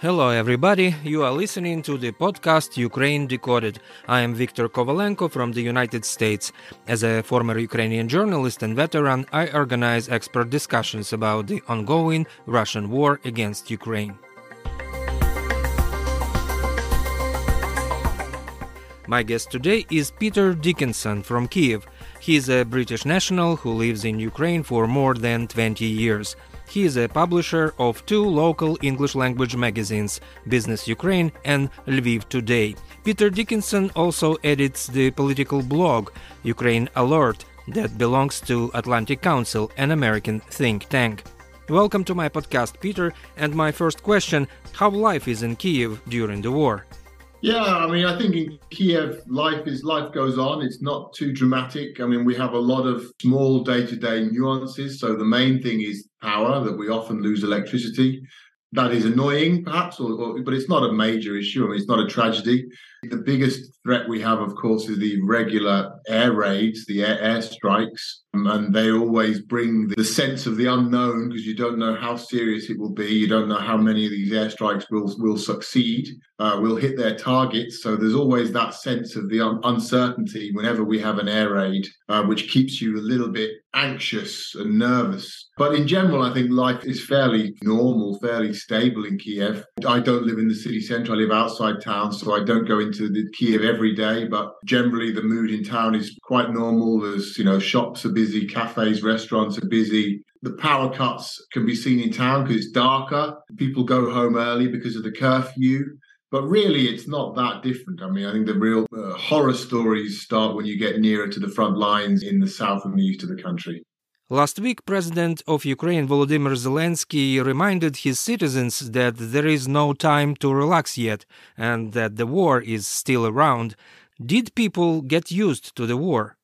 Hello, everybody. You are listening to the podcast Ukraine Decoded. I am Viktor Kovalenko from the United States. As a former Ukrainian journalist and veteran, I organize expert discussions about the ongoing Russian war against Ukraine. My guest today is Peter Dickinson from Kiev. He is a British national who lives in Ukraine for more than 20 years. He is a publisher of two local English language magazines, Business Ukraine and Lviv Today. Peter Dickinson also edits the political blog Ukraine Alert that belongs to Atlantic Council, an American think tank. Welcome to my podcast, Peter, and my first question how life is in Kiev during the war? Yeah, I mean, I think in Kiev, life is life goes on. It's not too dramatic. I mean, we have a lot of small day-to-day nuances. So the main thing is power that we often lose electricity. That is annoying, perhaps, or, or, but it's not a major issue. I mean, it's not a tragedy. The biggest threat we have, of course, is the regular air raids, the air, air strikes, um, and they always bring the sense of the unknown because you don't know how serious it will be. You don't know how many of these airstrikes will will succeed, uh, will hit their targets. So there's always that sense of the un- uncertainty whenever we have an air raid, uh, which keeps you a little bit anxious and nervous. But in general, I think life is fairly normal, fairly stable in Kiev. I don't live in the city centre. I live outside town, so I don't go into the Kiev every day. But generally, the mood in town is quite normal. There's, you know, shops are busy, cafes, restaurants are busy. The power cuts can be seen in town because it's darker. People go home early because of the curfew. But really, it's not that different. I mean, I think the real uh, horror stories start when you get nearer to the front lines in the south and the east of the country. Last week, President of Ukraine Volodymyr Zelensky reminded his citizens that there is no time to relax yet and that the war is still around. Did people get used to the war?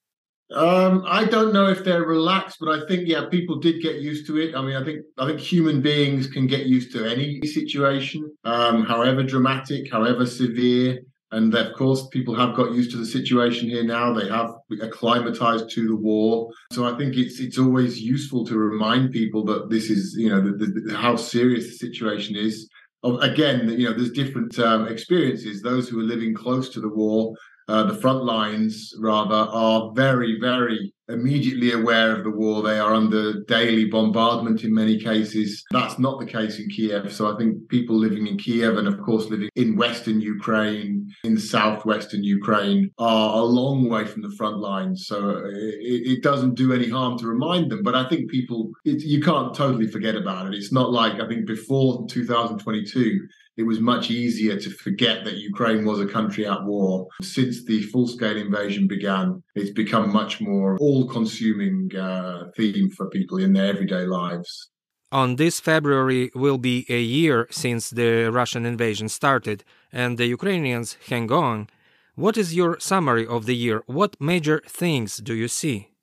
Um, I don't know if they're relaxed, but I think yeah, people did get used to it. I mean, I think I think human beings can get used to any situation, um, however dramatic, however severe. And of course, people have got used to the situation here now. They have acclimatized to the war. So I think it's it's always useful to remind people that this is you know the, the, how serious the situation is. Again, you know, there's different um, experiences. Those who are living close to the war uh, the front lines rather are very, very immediately aware of the war. They are under daily bombardment in many cases. That's not the case in Kiev. So I think people living in Kiev and, of course, living in Western Ukraine, in southwestern Ukraine, are a long way from the front lines. So it, it doesn't do any harm to remind them. But I think people, it, you can't totally forget about it. It's not like, I think, before 2022 it was much easier to forget that Ukraine was a country at war. Since the full scale invasion began, it's become much more all consuming uh, theme for people in their everyday lives. On this February will be a year since the Russian invasion started, and the Ukrainians hang on. What is your summary of the year? What major things do you see?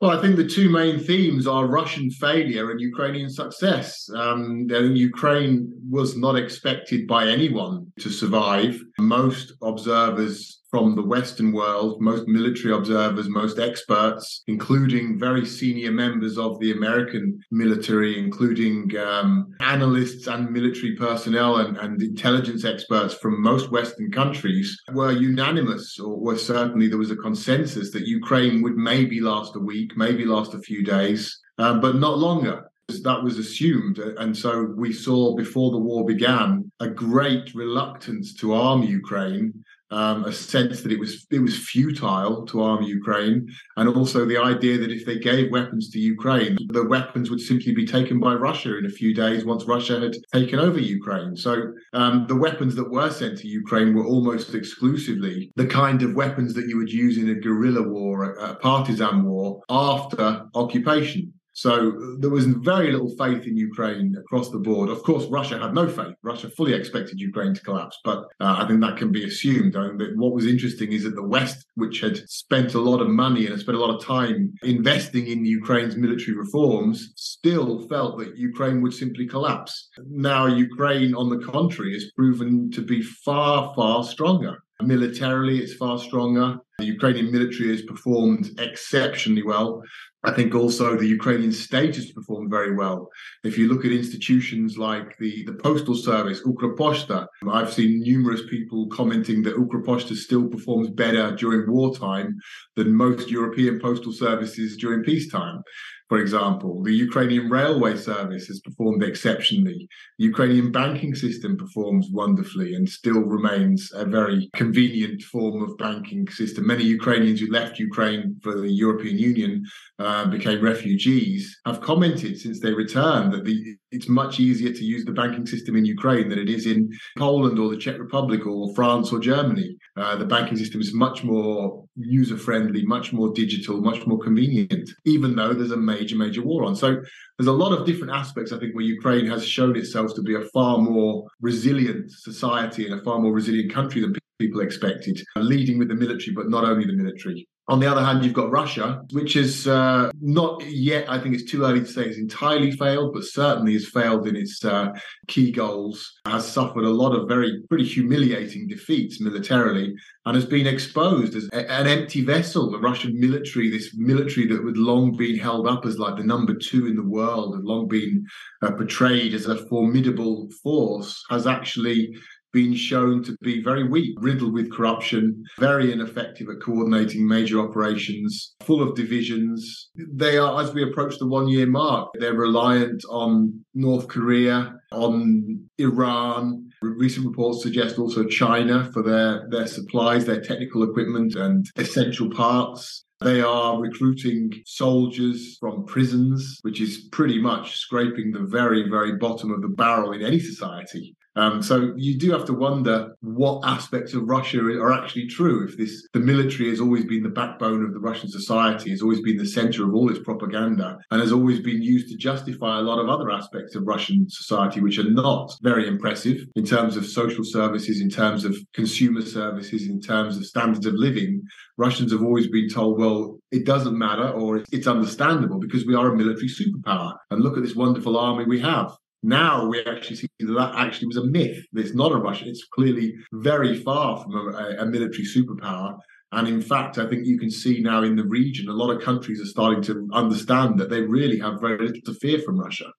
Well, I think the two main themes are Russian failure and Ukrainian success. Um, Ukraine was not expected by anyone to survive. Most observers from the Western world, most military observers, most experts, including very senior members of the American military, including um, analysts and military personnel and, and intelligence experts from most Western countries, were unanimous, or were certainly there was a consensus that Ukraine would maybe last a week, maybe last a few days, uh, but not longer that was assumed. And so we saw before the war began a great reluctance to arm Ukraine um, a sense that it was it was futile to arm Ukraine, and also the idea that if they gave weapons to Ukraine, the weapons would simply be taken by Russia in a few days once Russia had taken over Ukraine. So um, the weapons that were sent to Ukraine were almost exclusively the kind of weapons that you would use in a guerrilla war, a, a partisan war after occupation. So there was very little faith in Ukraine across the board. Of course, Russia had no faith. Russia fully expected Ukraine to collapse, but uh, I think that can be assumed. I mean, what was interesting is that the West, which had spent a lot of money and had spent a lot of time investing in Ukraine's military reforms, still felt that Ukraine would simply collapse. Now, Ukraine, on the contrary, has proven to be far, far stronger. Militarily, it's far stronger. The Ukrainian military has performed exceptionally well. I think also the Ukrainian state has performed very well. If you look at institutions like the, the postal service, Ukrposhta, I've seen numerous people commenting that Ukrposhta still performs better during wartime than most European postal services during peacetime. For example, the Ukrainian railway service has performed exceptionally. The Ukrainian banking system performs wonderfully and still remains a very convenient form of banking system. Many Ukrainians who left Ukraine for the European Union uh, became refugees have commented since they returned that the, it's much easier to use the banking system in Ukraine than it is in Poland or the Czech Republic or France or Germany. Uh, the banking system is much more user friendly, much more digital, much more convenient, even though there's a major, major war on. So there's a lot of different aspects, I think, where Ukraine has shown itself to be a far more resilient society and a far more resilient country than people expected, leading with the military, but not only the military. On the other hand, you've got Russia, which is uh, not yet, I think it's too early to say it's entirely failed, but certainly has failed in its uh, key goals, has suffered a lot of very pretty humiliating defeats militarily, and has been exposed as a, an empty vessel. The Russian military, this military that had long been held up as like the number two in the world, had long been uh, portrayed as a formidable force, has actually been shown to be very weak, riddled with corruption, very ineffective at coordinating major operations, full of divisions. They are, as we approach the one year mark, they're reliant on North Korea, on Iran. Recent reports suggest also China for their, their supplies, their technical equipment, and essential parts. They are recruiting soldiers from prisons, which is pretty much scraping the very, very bottom of the barrel in any society. Um, so you do have to wonder what aspects of Russia are actually true. If this, the military has always been the backbone of the Russian society, has always been the center of all its propaganda, and has always been used to justify a lot of other aspects of Russian society, which are not very impressive in terms of social services, in terms of consumer services, in terms of standards of living. Russians have always been told, well, it doesn't matter or it's understandable because we are a military superpower. And look at this wonderful army we have. Now we actually see that that actually was a myth. It's not a Russia. It's clearly very far from a, a, military superpower. And in fact, I think you can see now in the region, a lot of countries are starting to understand that they really have very little to fear from Russia.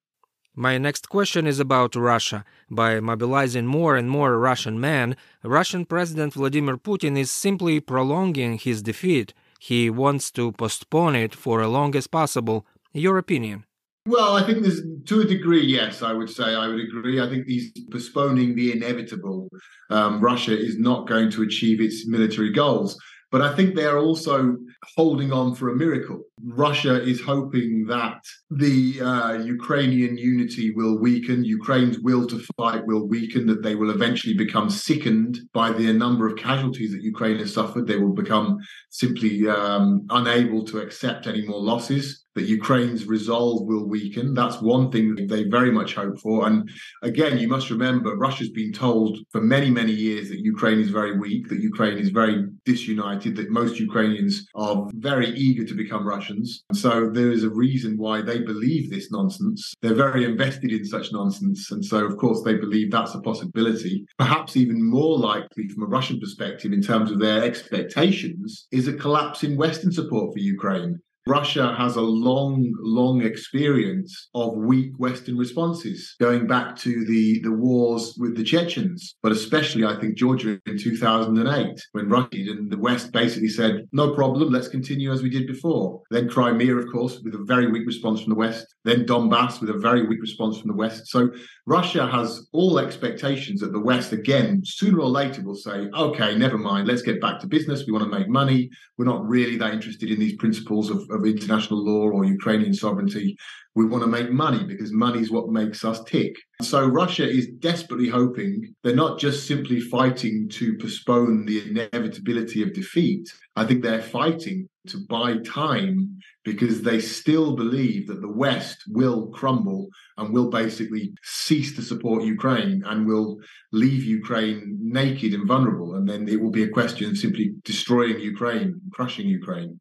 My next question is about Russia. By mobilizing more and more Russian men, Russian President Vladimir Putin is simply prolonging his defeat. He wants to postpone it for as long as possible. Your opinion? Well, I think there's to a degree, yes, I would say I would agree. I think he's postponing the inevitable. Um, Russia is not going to achieve its military goals. But I think they are also holding on for a miracle. Russia is hoping that the uh, Ukrainian unity will weaken, Ukraine's will to fight will weaken, that they will eventually become sickened by the number of casualties that Ukraine has suffered. They will become simply um, unable to accept any more losses that Ukraine's resolve will weaken. That's one thing that they very much hope for. And again, you must remember Russia's been told for many, many years that Ukraine is very weak, that Ukraine is very disunited, that most Ukrainians are very eager to become Russians. So there is a reason why they believe this nonsense. They're very invested in such nonsense. And so, of course, they believe that's a possibility. Perhaps even more likely from a Russian perspective, in terms of their expectations, is a collapse in Western support for Ukraine. Russia has a long, long experience of weak Western responses, going back to the, the wars with the Chechens, but especially, I think, Georgia in 2008, when Russia and the West basically said, no problem, let's continue as we did before. Then Crimea, of course, with a very weak response from the West. Then Donbass with a very weak response from the West. So Russia has all expectations that the West, again, sooner or later will say, okay, never mind, let's get back to business. We want to make money. We're not really that interested in these principles of, of international law or Ukrainian sovereignty. We want to make money because money is what makes us tick. So Russia is desperately hoping they're not just simply fighting to postpone the inevitability of defeat. I think they're fighting to buy time because they still believe that the West will crumble and will basically cease to support Ukraine and will leave Ukraine naked and vulnerable. And then it will be a question of simply destroying Ukraine, crushing Ukraine.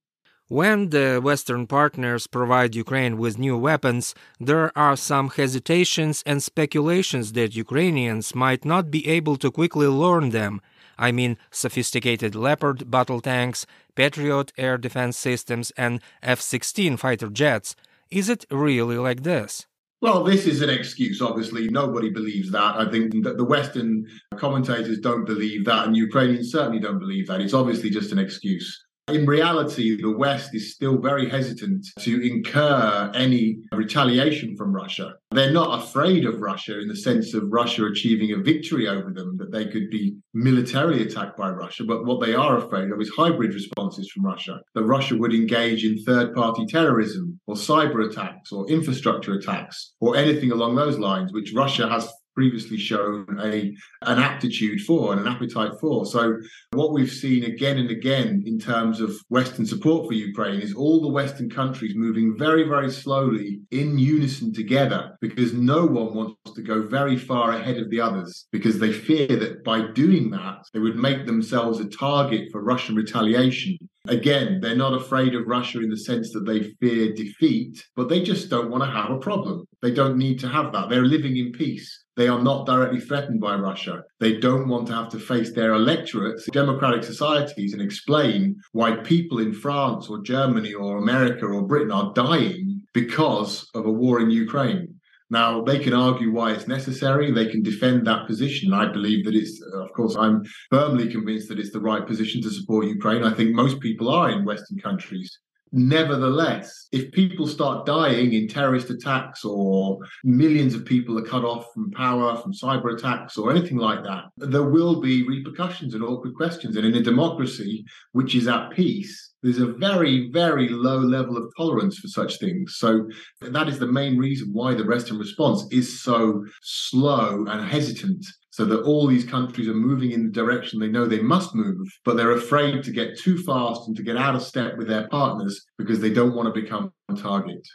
When the Western partners provide Ukraine with new weapons, there are some hesitations and speculations that Ukrainians might not be able to quickly learn them. I mean sophisticated Leopard battle tanks, Patriot air defense systems, and F 16 fighter jets. Is it really like this? Well, this is an excuse. Obviously, nobody believes that. I think that the Western commentators don't believe that, and Ukrainians certainly don't believe that. It's obviously just an excuse. In reality, the West is still very hesitant to incur any retaliation from Russia. They're not afraid of Russia in the sense of Russia achieving a victory over them, that they could be militarily attacked by Russia. But what they are afraid of is hybrid responses from Russia, that Russia would engage in third party terrorism or cyber attacks or infrastructure attacks or anything along those lines, which Russia has previously shown a an aptitude for and an appetite for. So what we've seen again and again in terms of Western support for Ukraine is all the Western countries moving very, very slowly in unison together because no one wants to go very far ahead of the others because they fear that by doing that, they would make themselves a target for Russian retaliation Again, they're not afraid of Russia in the sense that they fear defeat, but they just don't want to have a problem. They don't need to have that. They're living in peace. They are not directly threatened by Russia. They don't want to have to face their electorates, democratic societies, and explain why people in France or Germany or America or Britain are dying because of a war in Ukraine. Now, they can argue why it's necessary. They can defend that position. I believe that it's, of course, I'm firmly convinced that it's the right position to support Ukraine. I think most people are in Western countries. Nevertheless, if people start dying in terrorist attacks or millions of people are cut off from power, from cyber attacks or anything like that, there will be repercussions and awkward questions. And in a democracy which is at peace, there's a very, very low level of tolerance for such things. So that is the main reason why the Western response is so slow and hesitant so that all these countries are moving in the direction they know they must move, but they're afraid to get too fast and to get out of step with their partners because they don't want to become a target.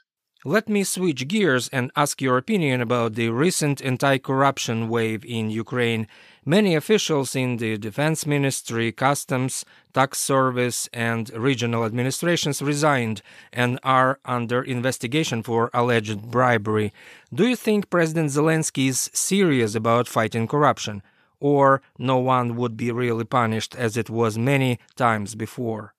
Let me switch gears and ask your opinion about the recent anti corruption wave in Ukraine. Many officials in the Defense Ministry, Customs, Tax Service, and regional administrations resigned and are under investigation for alleged bribery. Do you think President Zelensky is serious about fighting corruption? Or no one would be really punished as it was many times before?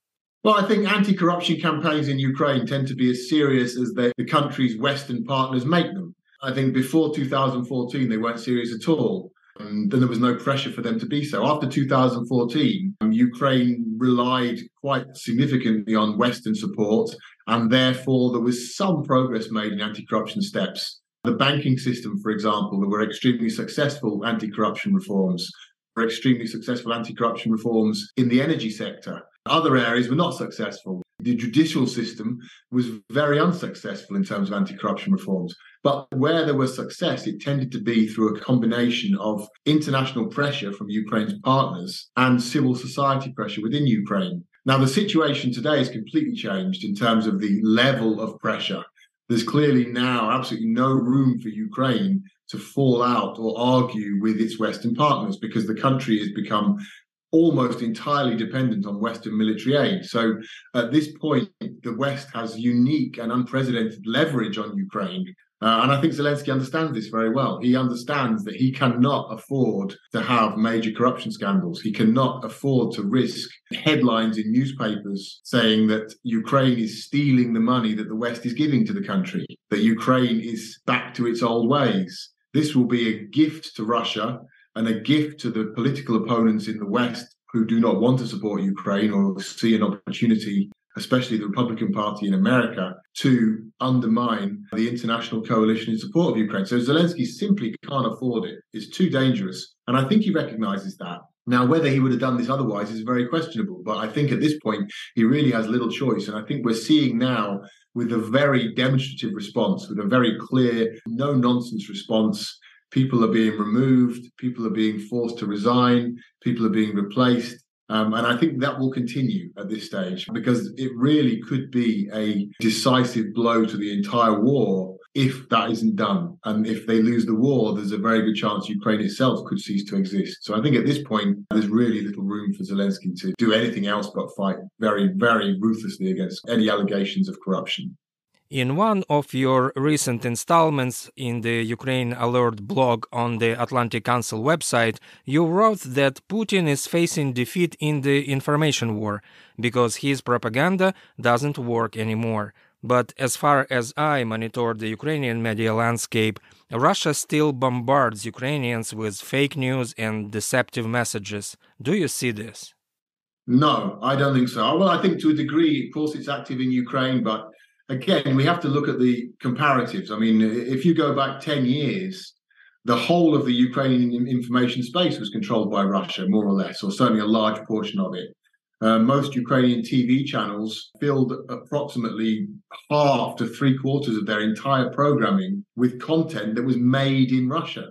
Well, I think anti corruption campaigns in Ukraine tend to be as serious as the, the country's Western partners make them. I think before 2014, they weren't serious at all. And then there was no pressure for them to be so. After 2014, um, Ukraine relied quite significantly on Western support, and therefore there was some progress made in anti corruption steps. The banking system, for example, there were extremely successful anti corruption reforms, were extremely successful anti corruption reforms in the energy sector. Other areas were not successful. The judicial system was very unsuccessful in terms of anti corruption reforms. But where there was success, it tended to be through a combination of international pressure from Ukraine's partners and civil society pressure within Ukraine. Now, the situation today is completely changed in terms of the level of pressure. There's clearly now absolutely no room for Ukraine to fall out or argue with its Western partners because the country has become almost entirely dependent on Western military aid. So at this point, the West has unique and unprecedented leverage on Ukraine. Uh, and I think Zelensky understands this very well. He understands that he cannot afford to have major corruption scandals. He cannot afford to risk headlines in newspapers saying that Ukraine is stealing the money that the West is giving to the country, that Ukraine is back to its old ways. This will be a gift to Russia and a gift to the political opponents in the West who do not want to support Ukraine or see an opportunity, especially the Republican Party in America, to undermine the international coalition in support of Ukraine. So Zelensky simply can't afford it. It's too dangerous. And I think he recognizes that. Now, whether he would have done this otherwise is very questionable. But I think at this point, he really has little choice. And I think we're seeing now with a very demonstrative response, with a very clear, no nonsense response people are being removed, people are being forced to resign, people are being replaced. Um, and I think that will continue at this stage because it really could be a decisive blow to the entire war if that isn't done. And if they lose the war, there's a very good chance Ukraine itself could cease to exist. So I think at this point, there's really little room for Zelensky to do anything else but fight very, very ruthlessly against any allegations of corruption. In one of your recent installments in the Ukraine Alert blog on the Atlantic Council website, you wrote that Putin is facing defeat in the information war because his propaganda doesn't work anymore. But as far as I monitor the Ukrainian media landscape, Russia still bombards Ukrainians with fake news and deceptive messages. Do you see this? No, I don't think so. Well, I think to a degree, of course, it's active in Ukraine, but again, we have to look at the comparatives. I mean, if you go back 10 years, the whole of the Ukrainian information space was controlled by Russia, more or less, or certainly a large portion of it. Uh, most Ukrainian TV channels filled approximately half to three quarters of their entire programming with content that was made in Russia.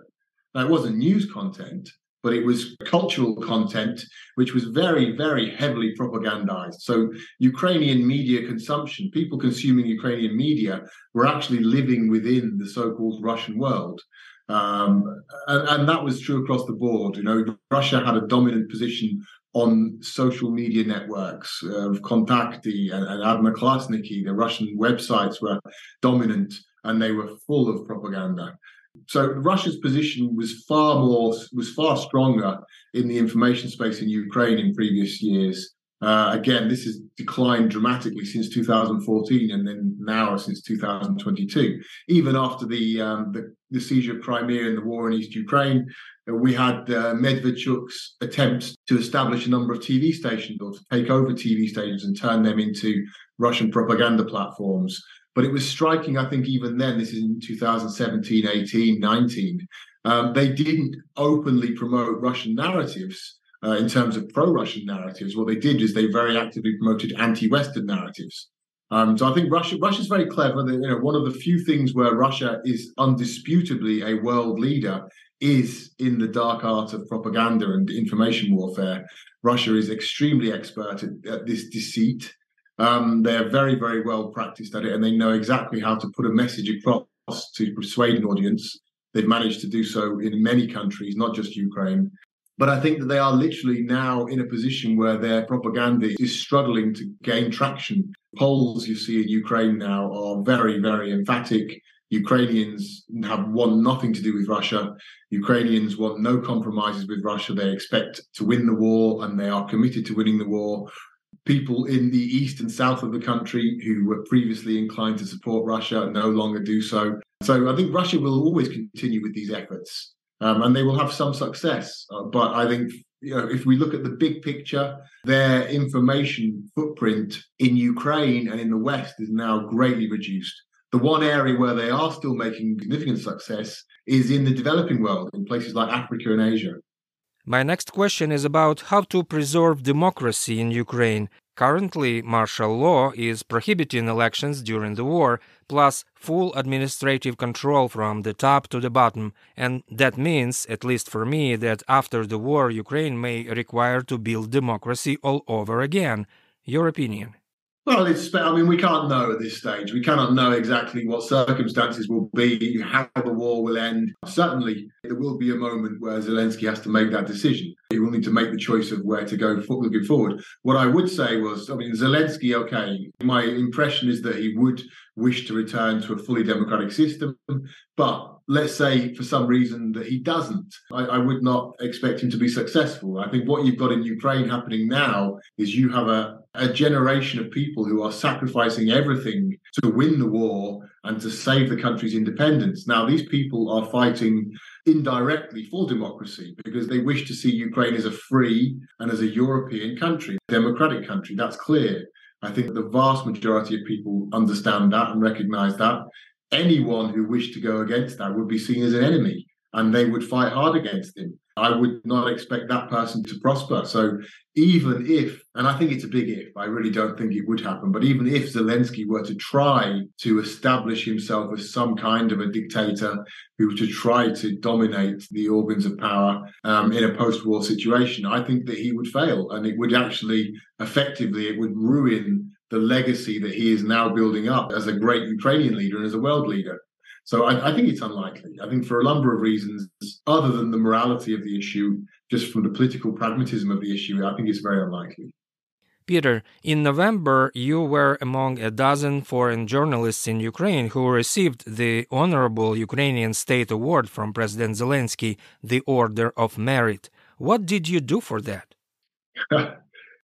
Now, it wasn't news content, but it was cultural content which was very, very heavily propagandized. So, Ukrainian media consumption, people consuming Ukrainian media, were actually living within the so called Russian world. Um, and, and, that was true across the board. You know, Russia had a dominant position on social media networks of Kontakty and, and Odnoklassniki. The Russian websites were dominant and they were full of propaganda. So Russia's position was far more was far stronger in the information space in Ukraine in previous years. Uh, again, this has declined dramatically since 2014, and then now since 2022. Even after the um, the, the, siege of Crimea and the war in East Ukraine, uh, we had uh, Medvedchuk's attempts to establish a number of TV stations or to take over TV stations and turn them into Russian propaganda platforms. But it was striking, I think, even then, this is in 2017, 18, 19, um, they didn't openly promote Russian narratives uh, in terms of pro Russian narratives. What they did is they very actively promoted anti Western narratives. Um, so I think Russia Russia's very clever. That, you know, one of the few things where Russia is undisputably a world leader is in the dark art of propaganda and information warfare. Russia is extremely expert at, at this deceit um, they're very, very well practiced at it, and they know exactly how to put a message across to persuade an audience. They've managed to do so in many countries, not just Ukraine. But I think that they are literally now in a position where their propaganda is struggling to gain traction. Polls you see in Ukraine now are very, very emphatic. Ukrainians have want nothing to do with Russia. Ukrainians want no compromises with Russia. They expect to win the war and they are committed to winning the war people in the east and south of the country who were previously inclined to support Russia no longer do so. So I think Russia will always continue with these efforts, um, and they will have some success. Uh, but I think you know, if we look at the big picture, their information footprint in Ukraine and in the West is now greatly reduced. The one area where they are still making significant success is in the developing world, in places like Africa and Asia. My next question is about how to preserve democracy in Ukraine. Currently, martial law is prohibiting elections during the war, plus full administrative control from the top to the bottom. And that means, at least for me, that after the war, Ukraine may require to build democracy all over again. Your opinion? Well, it's. I mean, we can't know at this stage. We cannot know exactly what circumstances will be, how the war will end. Certainly, there will be a moment where Zelensky has to make that decision. He will need to make the choice of where to go looking forward. What I would say was, I mean, Zelensky. Okay, my impression is that he would wish to return to a fully democratic system, but let's say for some reason that he doesn't, I, I, would not expect him to be successful. I think what you've got in Ukraine happening now is you have a, a generation of people who are sacrificing everything to win the war and to save the country's independence. Now, these people are fighting indirectly for democracy because they wish to see Ukraine as a free and as a European country, democratic country. That's clear. I think the vast majority of people understand that and recognize that anyone who wished to go against that would be seen as an enemy and they would fight hard against him. I would not expect that person to prosper. So even if, and I think it's a big if, I really don't think it would happen, but even if Zelensky were to try to establish himself as some kind of a dictator who were to try to dominate the organs of power um, in a post-war situation, I think that he would fail, and it would actually effectively it would ruin the legacy that he is now building up as a great Ukrainian leader and as a world leader. So I, I, think it's unlikely. I think for a number of reasons, other than the morality of the issue, just from the political pragmatism of the issue, I think it's very unlikely. Peter, in November, you were among a dozen foreign journalists in Ukraine who received the Honorable Ukrainian State Award from President Zelensky, the Order of Merit. What did you do for that? uh,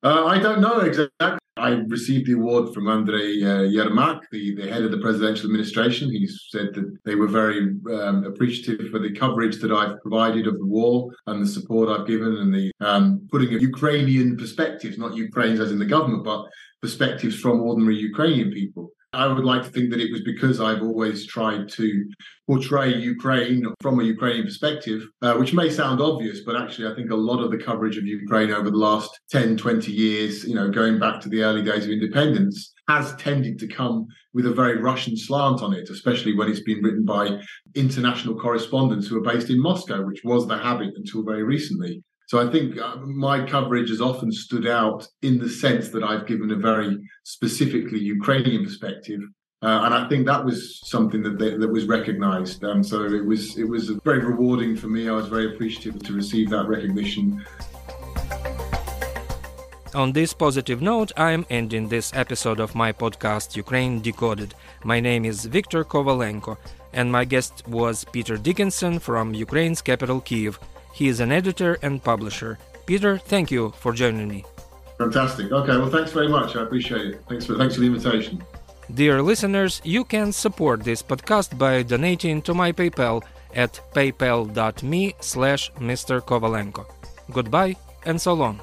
I don't know exactly. I received the award from Andrei uh, Yermak, the, the head of the presidential administration. He said that they were very um, appreciative for the coverage that I've provided of the war and the support I've given and the um, putting of Ukrainian perspectives, not Ukraine's as in the government, but perspectives from ordinary Ukrainian people. I would like to think that it was because I've always tried to portray Ukraine from a Ukrainian perspective, uh, which may sound obvious, but actually, I think a lot of the coverage of Ukraine over the last 10, 20 years, you know, going back to the early days of independence, has tended to come with a very Russian slant on it, especially when it's been written by international correspondents who are based in Moscow, which was the habit until very recently. So I think uh, my coverage has often stood out in the sense that I've given a very specifically Ukrainian perspective. Uh, and I think that was something that they, that was recognised. Um, so it was it was very rewarding for me. I was very appreciative to receive that recognition. On this positive note, I am ending this episode of my podcast Ukraine Decoded. My name is Viktor Kovalenko, and my guest was Peter Dickinson from Ukraine's capital Kiev. He is an editor and publisher. Peter, thank you for joining me. Fantastic. Okay, well, thanks very much. I appreciate it. Thanks for thanks for the invitation. Dear listeners, you can support this podcast by donating to my PayPal at paypal.me slash Mr. Kovalenko. Goodbye and so long.